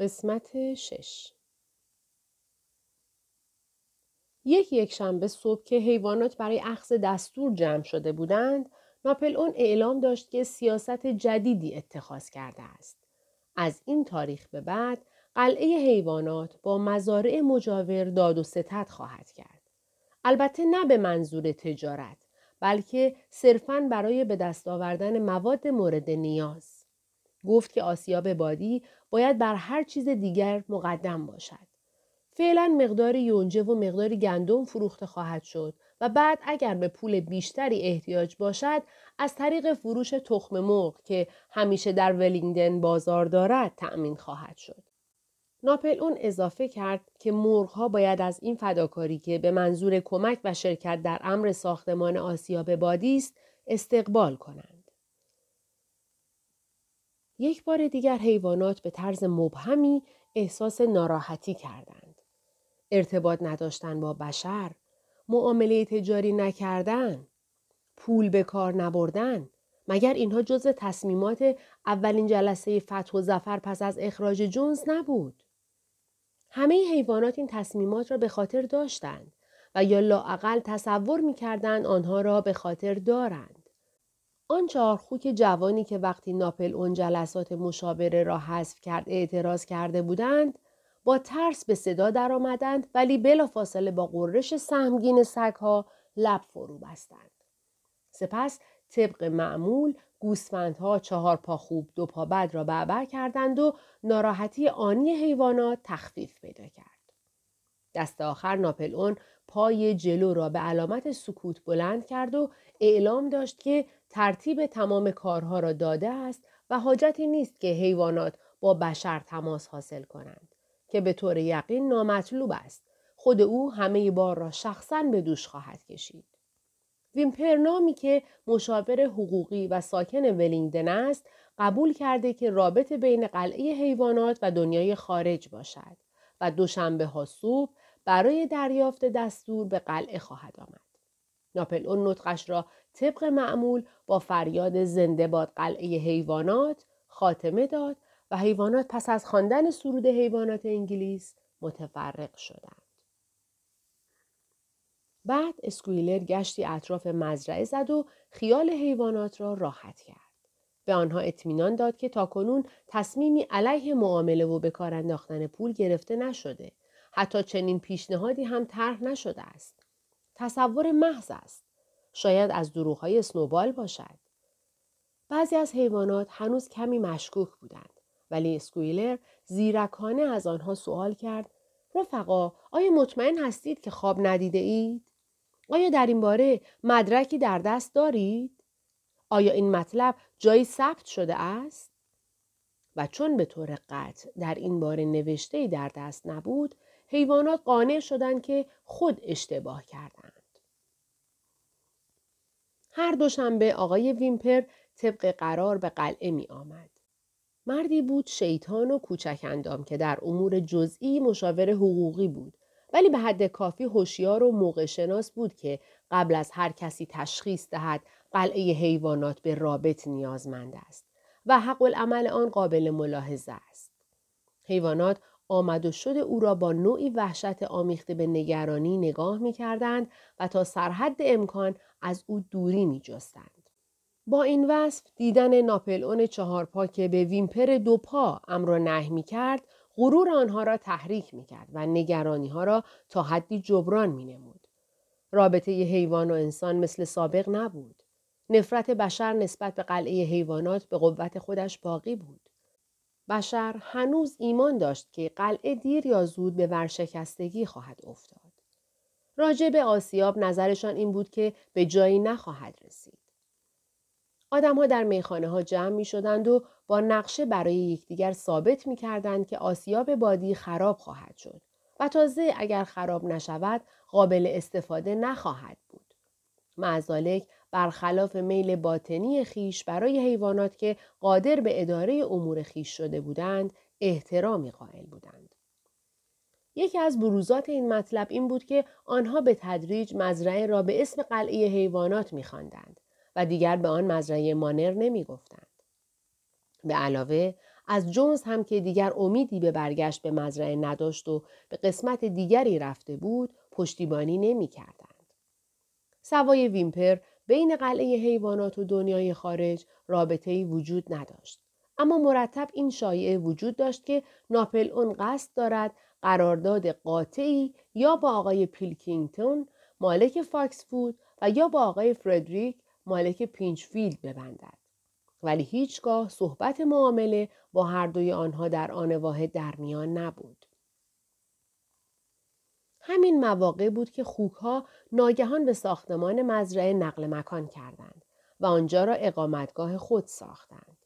قسمت شش یک یک شنبه صبح که حیوانات برای اخذ دستور جمع شده بودند، ناپل اون اعلام داشت که سیاست جدیدی اتخاذ کرده است. از این تاریخ به بعد قلعه حیوانات با مزارع مجاور داد و ستد خواهد کرد. البته نه به منظور تجارت بلکه صرفاً برای به دست آوردن مواد مورد نیاز. گفت که آسیاب بادی باید بر هر چیز دیگر مقدم باشد. فعلا مقدار یونجه و مقداری گندم فروخته خواهد شد و بعد اگر به پول بیشتری احتیاج باشد از طریق فروش تخم مرغ که همیشه در ولینگدن بازار دارد تأمین خواهد شد. ناپل اون اضافه کرد که مرغها باید از این فداکاری که به منظور کمک و شرکت در امر ساختمان آسیاب بادی است استقبال کنند. یک بار دیگر حیوانات به طرز مبهمی احساس ناراحتی کردند. ارتباط نداشتن با بشر، معامله تجاری نکردن، پول به کار نبردن، مگر اینها جزء تصمیمات اولین جلسه فتح و زفر پس از اخراج جونز نبود؟ همه حیوانات این تصمیمات را به خاطر داشتند و یا لاعقل تصور می‌کردند آنها را به خاطر دارند. آن چهار خوک جوانی که وقتی ناپل اون جلسات مشاوره را حذف کرد اعتراض کرده بودند با ترس به صدا درآمدند ولی بلافاصله با قررش سهمگین سگها لب فرو بستند. سپس طبق معمول گوسفندها چهار پا خوب دو پا بد را بعبع کردند و ناراحتی آنی حیوانات تخفیف پیدا کرد. دست آخر ناپل اون پای جلو را به علامت سکوت بلند کرد و اعلام داشت که ترتیب تمام کارها را داده است و حاجتی نیست که حیوانات با بشر تماس حاصل کنند که به طور یقین نامطلوب است. خود او همه بار را شخصا به دوش خواهد کشید. ویمپرنامی که مشاور حقوقی و ساکن ولینگدن است قبول کرده که رابط بین قلعه حیوانات و دنیای خارج باشد و دوشنبه ها صبح برای دریافت دستور به قلعه خواهد آمد. ناپل اون نطقش را طبق معمول با فریاد زنده باد قلعه حیوانات خاتمه داد و حیوانات پس از خواندن سرود حیوانات انگلیس متفرق شدند. بعد اسکویلر گشتی اطراف مزرعه زد و خیال حیوانات را راحت کرد. به آنها اطمینان داد که تاکنون تصمیمی علیه معامله و به کار انداختن پول گرفته نشده. حتی چنین پیشنهادی هم طرح نشده است. تصور محض است. شاید از دروغهای اسنوبال باشد. بعضی از حیوانات هنوز کمی مشکوک بودند. ولی اسکویلر زیرکانه از آنها سوال کرد رفقا آیا مطمئن هستید که خواب ندیده اید؟ آیا در این باره مدرکی در دست دارید؟ آیا این مطلب جایی ثبت شده است؟ و چون به طور قطع در این باره نوشته در دست نبود، حیوانات قانع شدند که خود اشتباه کردند. هر دوشنبه آقای ویمپر طبق قرار به قلعه می آمد. مردی بود شیطان و کوچک اندام که در امور جزئی مشاور حقوقی بود ولی به حد کافی هوشیار و موقع شناس بود که قبل از هر کسی تشخیص دهد قلعه حیوانات به رابط نیازمند است و حق العمل آن قابل ملاحظه است. حیوانات آمد و شد او را با نوعی وحشت آمیخته به نگرانی نگاه می کردند و تا سرحد امکان از او دوری می جستند. با این وصف دیدن ناپل اون چهار پا که به ویمپر دو پا امر نه می کرد غرور آنها را تحریک می کرد و نگرانی ها را تا حدی جبران می نمود. رابطه ی حیوان و انسان مثل سابق نبود. نفرت بشر نسبت به قلعه حیوانات به قوت خودش باقی بود. بشر هنوز ایمان داشت که قلعه دیر یا زود به ورشکستگی خواهد افتاد. راجع به آسیاب نظرشان این بود که به جایی نخواهد رسید. آدمها در میخانه ها جمع می شدند و با نقشه برای یکدیگر ثابت می کردند که آسیاب بادی خراب خواهد شد و تازه اگر خراب نشود قابل استفاده نخواهد بود. معزالک برخلاف میل باطنی خیش برای حیوانات که قادر به اداره امور خیش شده بودند احترامی قائل بودند. یکی از بروزات این مطلب این بود که آنها به تدریج مزرعه را به اسم قلعه حیوانات می‌خواندند و دیگر به آن مزرعه مانر نمی گفتند. به علاوه از جونز هم که دیگر امیدی به برگشت به مزرعه نداشت و به قسمت دیگری رفته بود پشتیبانی نمی کردند. سوای ویمپر بین قلعه حیوانات و دنیای خارج رابطه ای وجود نداشت. اما مرتب این شایعه وجود داشت که ناپلئون قصد دارد قرارداد قاطعی یا با آقای پیلکینگتون مالک فاکس وود و یا با آقای فردریک مالک پینچفیلد ببندد. ولی هیچگاه صحبت معامله با هر دوی آنها در آن واحد در میان نبود. همین مواقع بود که خوکها ناگهان به ساختمان مزرعه نقل مکان کردند و آنجا را اقامتگاه خود ساختند.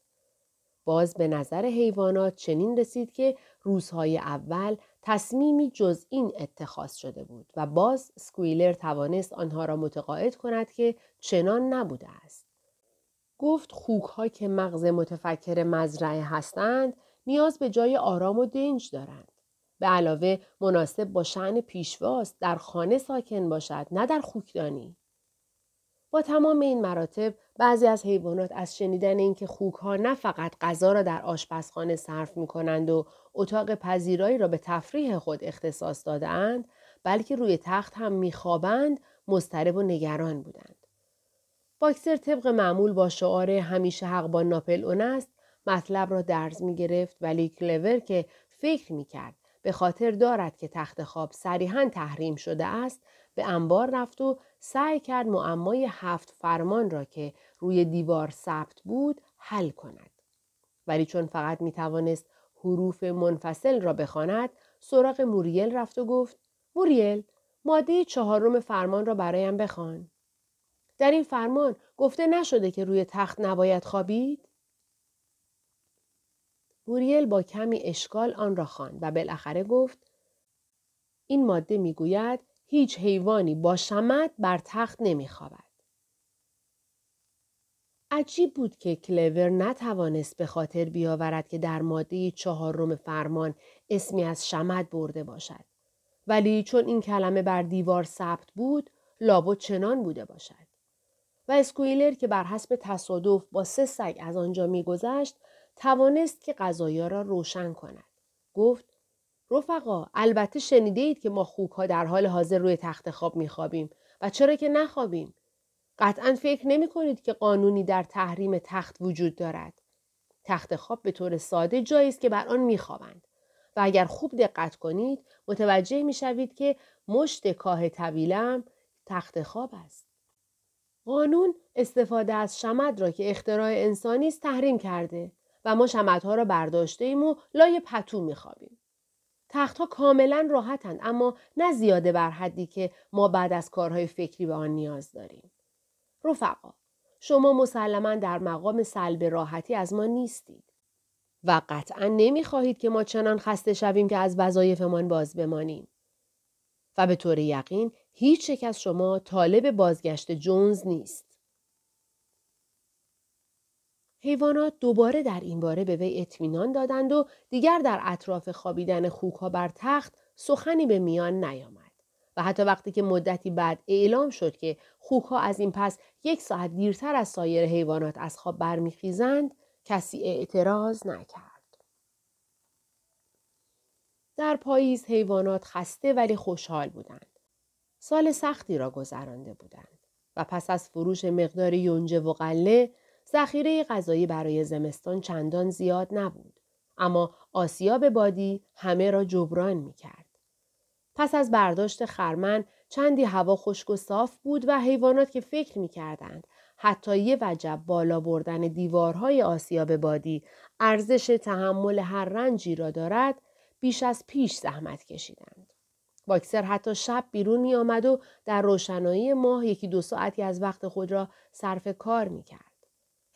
باز به نظر حیوانات چنین رسید که روزهای اول تصمیمی جز این اتخاذ شده بود و باز سکویلر توانست آنها را متقاعد کند که چنان نبوده است. گفت خوک که مغز متفکر مزرعه هستند نیاز به جای آرام و دنج دارند. به علاوه مناسب با شعن پیشواست در خانه ساکن باشد نه در خوکدانی. با تمام این مراتب بعضی از حیوانات از شنیدن اینکه خوک ها نه فقط غذا را در آشپزخانه صرف می کنند و اتاق پذیرایی را به تفریح خود اختصاص دادهاند بلکه روی تخت هم میخوابند مضطرب و نگران بودند. باکسر طبق معمول با شعار همیشه حق با ناپل است مطلب را درز می گرفت ولی کلور که فکر می کرد به خاطر دارد که تخت خواب صریحا تحریم شده است به انبار رفت و سعی کرد معمای هفت فرمان را که روی دیوار ثبت بود حل کند. ولی چون فقط می توانست حروف منفصل را بخواند سراغ موریل رفت و گفت موریل ماده چهارم فرمان را برایم بخوان. در این فرمان گفته نشده که روی تخت نباید خوابید؟ موریل با کمی اشکال آن را خواند و بالاخره گفت این ماده می‌گوید هیچ حیوانی با شمد بر تخت نمیخوابد. عجیب بود که کلور نتوانست به خاطر بیاورد که در ماده چهارم فرمان اسمی از شمد برده باشد. ولی چون این کلمه بر دیوار ثبت بود لابد چنان بوده باشد. و اسکویلر که بر حسب تصادف با سه سگ از آنجا میگذشت توانست که غذایا را روشن کند. گفت رفقا البته شنیده اید که ما خوک ها در حال حاضر روی تخت خواب میخوابیم و چرا که نخوابیم؟ قطعا فکر نمی کنید که قانونی در تحریم تخت وجود دارد. تخت خواب به طور ساده جایی است که بر آن میخوابند. و اگر خوب دقت کنید متوجه می‌شوید که مشت کاه طویلم تخت خواب است. قانون استفاده از شمد را که اختراع انسانی است تحریم کرده. و ما شمدها را برداشته ایم و لای پتو میخوابیم تختها کاملا راحتند اما نه زیاده بر حدی که ما بعد از کارهای فکری به آن نیاز داریم. رفقا شما مسلما در مقام سلب راحتی از ما نیستید و قطعا نمی‌خواهید که ما چنان خسته شویم که از وظایفمان باز بمانیم. و به طور یقین هیچ یک از شما طالب بازگشت جونز نیست. حیوانات دوباره در این باره به وی اطمینان دادند و دیگر در اطراف خوابیدن خوکها بر تخت سخنی به میان نیامد و حتی وقتی که مدتی بعد اعلام شد که خوکها از این پس یک ساعت دیرتر از سایر حیوانات از خواب برمیخیزند کسی اعتراض نکرد. در پاییز حیوانات خسته ولی خوشحال بودند. سال سختی را گذرانده بودند و پس از فروش مقدار یونجه و قله ذخیره غذایی برای زمستان چندان زیاد نبود اما آسیاب بادی همه را جبران می کرد. پس از برداشت خرمن چندی هوا خشک و صاف بود و حیوانات که فکر می کردند حتی یه وجب بالا بردن دیوارهای آسیاب بادی ارزش تحمل هر رنجی را دارد بیش از پیش زحمت کشیدند. باکسر حتی شب بیرون می آمد و در روشنایی ماه یکی دو ساعتی از وقت خود را صرف کار می کرد.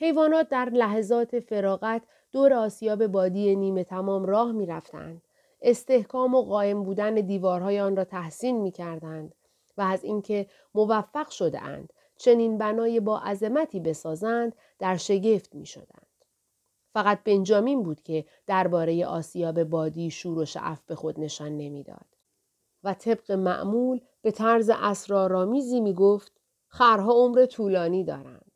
حیوانات در لحظات فراغت دور آسیاب بادی نیمه تمام راه می رفتند. استحکام و قایم بودن دیوارهای آن را تحسین می کردند و از اینکه موفق شده اند چنین بنای با عظمتی بسازند در شگفت می شدند. فقط بنجامین بود که درباره آسیاب بادی شور و شعف به خود نشان نمی‌داد و طبق معمول به طرز اسرارآمیزی می گفت خرها عمر طولانی دارند.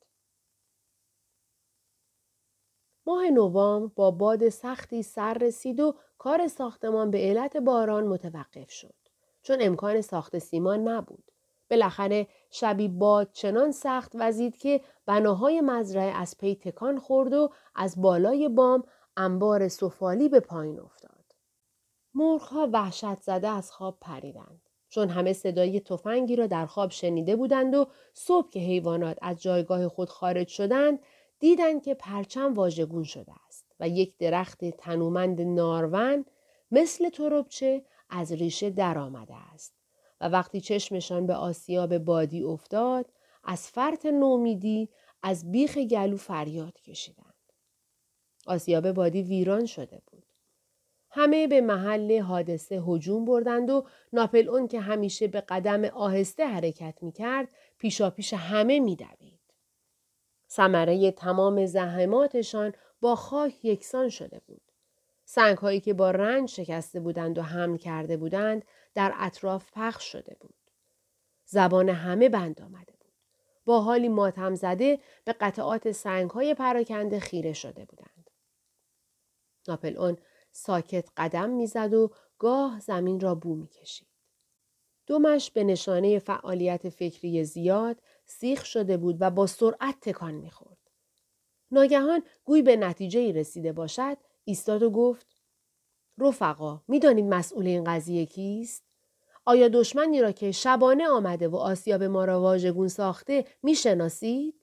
ماه نوامبر با باد سختی سر رسید و کار ساختمان به علت باران متوقف شد. چون امکان ساخت سیمان نبود. بالاخره شبی باد چنان سخت وزید که بناهای مزرعه از پی تکان خورد و از بالای بام انبار سفالی به پایین افتاد. مرغها وحشت زده از خواب پریدند. چون همه صدای تفنگی را در خواب شنیده بودند و صبح که حیوانات از جایگاه خود خارج شدند دیدند که پرچم واژگون شده است و یک درخت تنومند نارون مثل تربچه از ریشه درآمده است و وقتی چشمشان به آسیاب بادی افتاد از فرط نومیدی از بیخ گلو فریاد کشیدند. آسیاب بادی ویران شده بود. همه به محل حادثه هجوم بردند و ناپل اون که همیشه به قدم آهسته حرکت می کرد پیشا پیش همه می دوید. سمره تمام زحماتشان با خاک یکسان شده بود. سنگ هایی که با رنج شکسته بودند و حمل کرده بودند در اطراف پخش شده بود. زبان همه بند آمده بود. با حالی ماتم زده به قطعات سنگ های پراکنده خیره شده بودند. ناپل اون ساکت قدم می‌زد و گاه زمین را بو می‌کشید. دومش به نشانه فعالیت فکری زیاد سیخ شده بود و با سرعت تکان می‌خورد. ناگهان گوی به نتیجه رسیده باشد ایستاد و گفت رفقا می‌دانید مسئول این قضیه کیست؟ آیا دشمنی را که شبانه آمده و آسیاب ما را واژگون ساخته می‌شناسید؟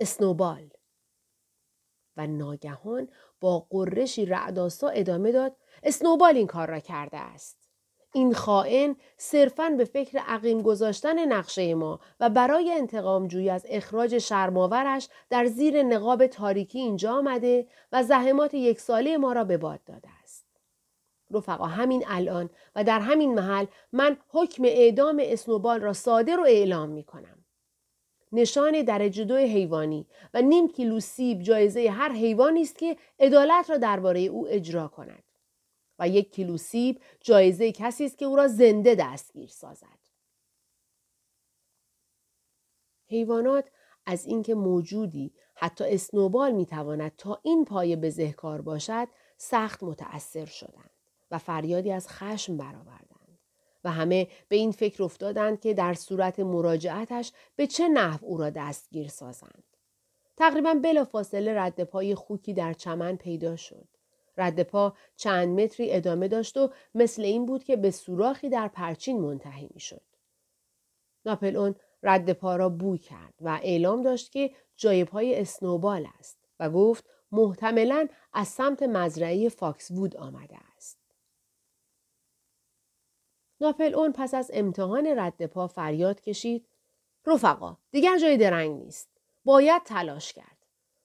اسنوبال و ناگهان با قرشی رعداسا ادامه داد اسنوبال این کار را کرده است. این خائن صرفاً به فکر عقیم گذاشتن نقشه ما و برای انتقام جوی از اخراج شرماورش در زیر نقاب تاریکی اینجا آمده و زحمات یک ساله ما را به باد داده است. رفقا همین الان و در همین محل من حکم اعدام اسنوبال را صادر و اعلام می کنم. نشان درجه دو حیوانی و نیم کیلو سیب جایزه هر حیوانی است که عدالت را درباره او اجرا کند. و یک کیلو سیب جایزه کسی است که او را زنده دستگیر سازد. حیوانات از اینکه موجودی حتی اسنوبال می‌تواند تا این پایه بزهکار باشد سخت متأثر شدند و فریادی از خشم برآوردند و همه به این فکر افتادند که در صورت مراجعتش به چه نحو او را دستگیر سازند. تقریبا بلافاصله رد پای خوکی در چمن پیدا شد. رد پا چند متری ادامه داشت و مثل این بود که به سوراخی در پرچین منتهی می شد. ناپلئون رد پا را بو کرد و اعلام داشت که جای پای اسنوبال است و گفت محتملا از سمت مزرعه فاکس وود آمده است. ناپل اون پس از امتحان رد پا فریاد کشید رفقا دیگر جای درنگ نیست. باید تلاش کرد.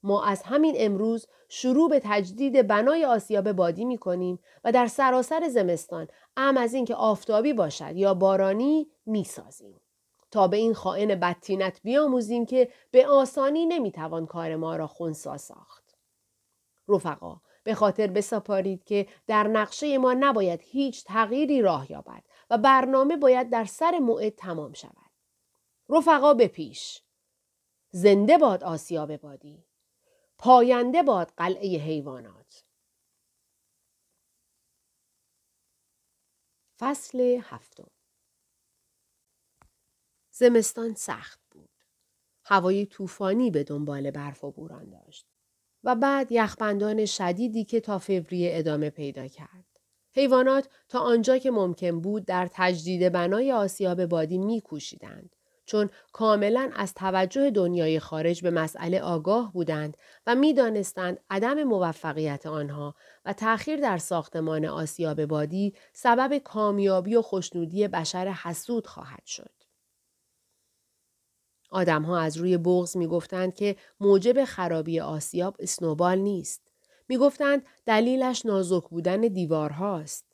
ما از همین امروز شروع به تجدید بنای آسیاب بادی می کنیم و در سراسر زمستان ام از اینکه آفتابی باشد یا بارانی می سازیم. تا به این خائن بدتینت بیاموزیم که به آسانی نمی‌توان کار ما را خونسا ساخت. رفقا به خاطر بسپارید که در نقشه ما نباید هیچ تغییری راه یابد و برنامه باید در سر موعد تمام شود. رفقا به پیش. زنده باد آسیاب بادی. پاینده باد قلعه حیوانات فصل هفتم زمستان سخت بود. هوای طوفانی به دنبال برف و بوران داشت. و بعد یخبندان شدیدی که تا فوریه ادامه پیدا کرد. حیوانات تا آنجا که ممکن بود در تجدید بنای آسیاب بادی میکوشیدند چون کاملا از توجه دنیای خارج به مسئله آگاه بودند و می‌دانستند عدم موفقیت آنها و تأخیر در ساختمان آسیاب بادی سبب کامیابی و خوشنودی بشر حسود خواهد شد. آدمها از روی بغز می گفتند که موجب خرابی آسیاب اسنوبال نیست. می گفتند دلیلش نازک بودن دیوارهاست.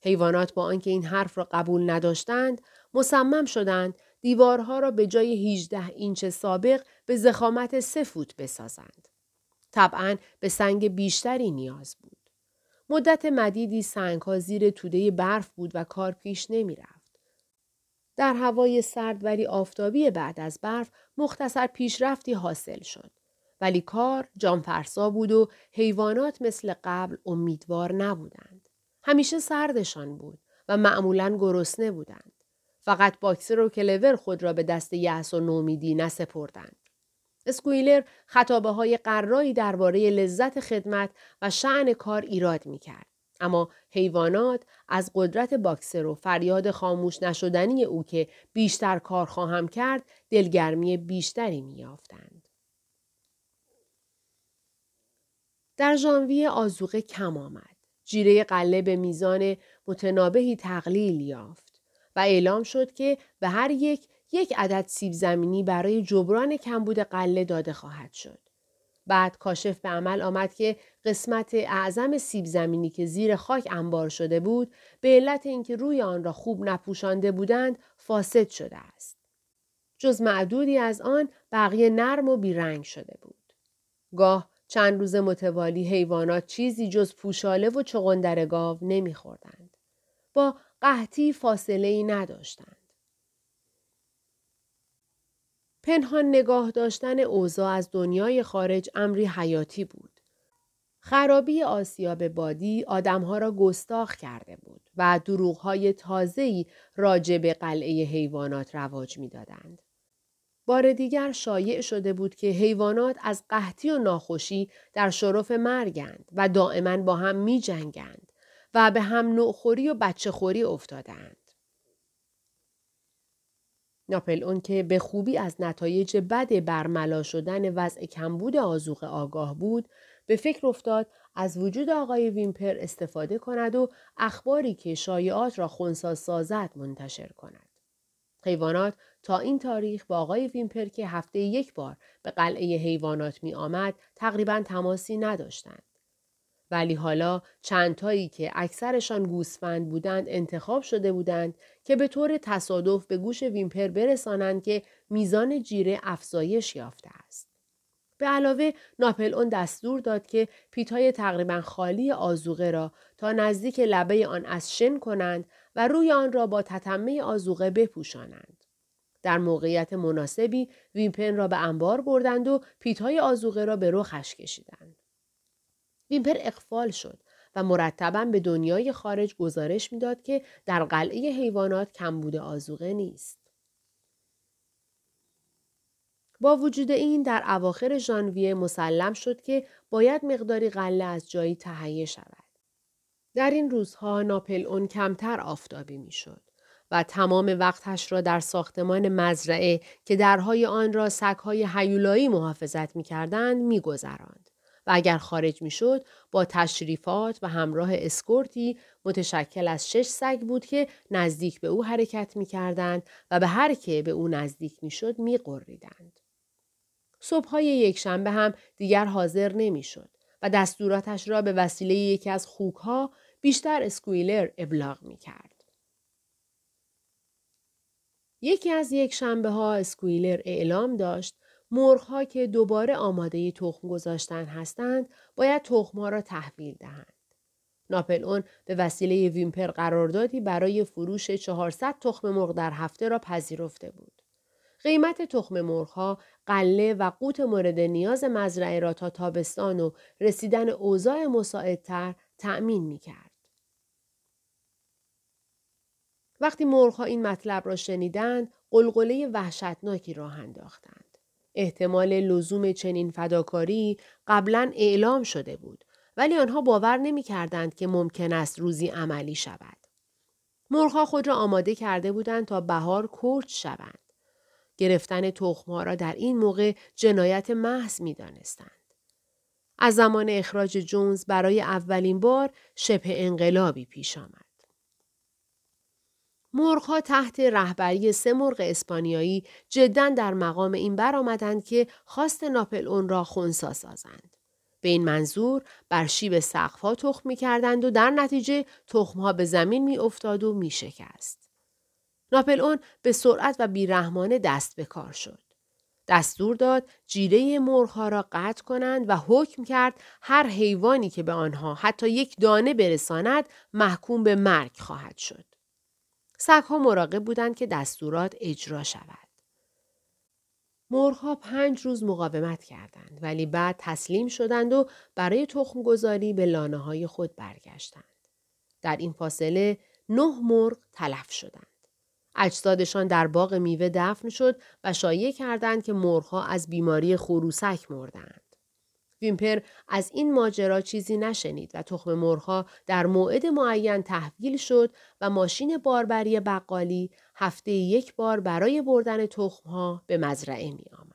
حیوانات با آنکه این حرف را قبول نداشتند مصمم شدند دیوارها را به جای 18 اینچ سابق به زخامت سه فوت بسازند. طبعا به سنگ بیشتری نیاز بود. مدت مدیدی سنگ ها زیر توده برف بود و کار پیش نمی رفت. در هوای سرد ولی آفتابی بعد از برف مختصر پیشرفتی حاصل شد ولی کار جانفرسا بود و حیوانات مثل قبل امیدوار نبودند. همیشه سردشان بود و معمولا گرسنه بودند. فقط باکسر و کلور خود را به دست یأس و نومیدی نسپردند. اسکویلر خطابه های قرایی درباره لذت خدمت و شعن کار ایراد می کرد. اما حیوانات از قدرت باکسر و فریاد خاموش نشدنی او که بیشتر کار خواهم کرد دلگرمی بیشتری میافتند. در ژانویه آزوقه کم آمد. جیره قله به میزان متنابهی تقلیل یافت و اعلام شد که به هر یک یک عدد سیب زمینی برای جبران کمبود قله داده خواهد شد. بعد کاشف به عمل آمد که قسمت اعظم سیب زمینی که زیر خاک انبار شده بود به علت اینکه روی آن را خوب نپوشانده بودند فاسد شده است. جز معدودی از آن بقیه نرم و بیرنگ شده بود. گاه چند روز متوالی حیوانات چیزی جز پوشاله و چغندر گاو نمیخوردند. با قحطی فاصله ای نداشتند. پنهان نگاه داشتن اوضاع از دنیای خارج امری حیاتی بود. خرابی آسیاب بادی آدمها را گستاخ کرده بود و دروغهای تازه‌ای راجع به قلعه حیوانات رواج می‌دادند. بار دیگر شایع شده بود که حیوانات از قحطی و ناخوشی در شرف مرگند و دائما با هم می جنگند و به هم نوخوری و بچه خوری افتادند. ناپل اون که به خوبی از نتایج بد برملا شدن وضع کمبود آزوق آگاه بود به فکر افتاد از وجود آقای ویمپر استفاده کند و اخباری که شایعات را خونسا سازد منتشر کند. حیوانات تا این تاریخ با آقای ویمپر که هفته یک بار به قلعه حیوانات می آمد تقریبا تماسی نداشتند. ولی حالا چندتایی که اکثرشان گوسفند بودند انتخاب شده بودند که به طور تصادف به گوش ویمپر برسانند که میزان جیره افزایش یافته است. به علاوه ناپل اون دستور داد که پیتای تقریبا خالی آزوغه را تا نزدیک لبه آن از شن کنند و روی آن را با تتمه آزوغه بپوشانند. در موقعیت مناسبی ویمپن را به انبار بردند و پیتای آزوغه را به رخش کشیدند. ویمپر اقفال شد و مرتبا به دنیای خارج گزارش می‌داد که در قلعه حیوانات کمبود آزوقه نیست. با وجود این در اواخر ژانویه مسلم شد که باید مقداری قله از جایی تهیه شود. در این روزها ناپل اون کمتر آفتابی می‌شد و تمام وقتش را در ساختمان مزرعه که درهای آن را سگهای حیولایی محافظت می‌کردند میگذراند. و اگر خارج می شد با تشریفات و همراه اسکورتی متشکل از شش سگ بود که نزدیک به او حرکت می کردند و به هر که به او نزدیک می شد می قریدند. صبحهای یک شنبه هم دیگر حاضر نمی شد و دستوراتش را به وسیله یکی از خوکها بیشتر اسکویلر ابلاغ می کرد. یکی از یک شنبه ها اسکویلر اعلام داشت مرغها که دوباره آماده تخم گذاشتن هستند باید تخمها را تحویل دهند. ناپل اون به وسیله ویمپر قراردادی برای فروش 400 تخم مرغ در هفته را پذیرفته بود. قیمت تخم مرغها قله و قوت مورد نیاز مزرعه را تا تابستان و رسیدن اوضاع مساعدتر تأمین می کرد. وقتی مرغها این مطلب را شنیدند، قلقله وحشتناکی راه انداختند. احتمال لزوم چنین فداکاری قبلا اعلام شده بود ولی آنها باور نمی کردند که ممکن است روزی عملی شود. مرغها خود را آماده کرده بودند تا بهار کرد شوند. گرفتن تخمها را در این موقع جنایت محض می دانستند. از زمان اخراج جونز برای اولین بار شبه انقلابی پیش آمد. مرغها تحت رهبری سه مرغ اسپانیایی جدا در مقام این برآمدند که خواست ناپل اون را خونسا سازند. به این منظور بر شیب سقفها تخم می کردند و در نتیجه تخمها به زمین می افتاد و می شکست. ناپل اون به سرعت و بیرحمانه دست به کار شد. دستور داد جیره مرغها را قطع کنند و حکم کرد هر حیوانی که به آنها حتی یک دانه برساند محکوم به مرگ خواهد شد. سگها مراقب بودند که دستورات اجرا شود. مرغها پنج روز مقاومت کردند ولی بعد تسلیم شدند و برای تخم گذاری به لانه های خود برگشتند. در این فاصله نه مرغ تلف شدند. اجسادشان در باغ میوه دفن شد و شایع کردند که مرغها از بیماری خروسک مردند. ویمپر از این ماجرا چیزی نشنید و تخم مرغها در موعد معین تحویل شد و ماشین باربری بقالی هفته یک بار برای بردن تخمها به مزرعه می آمد.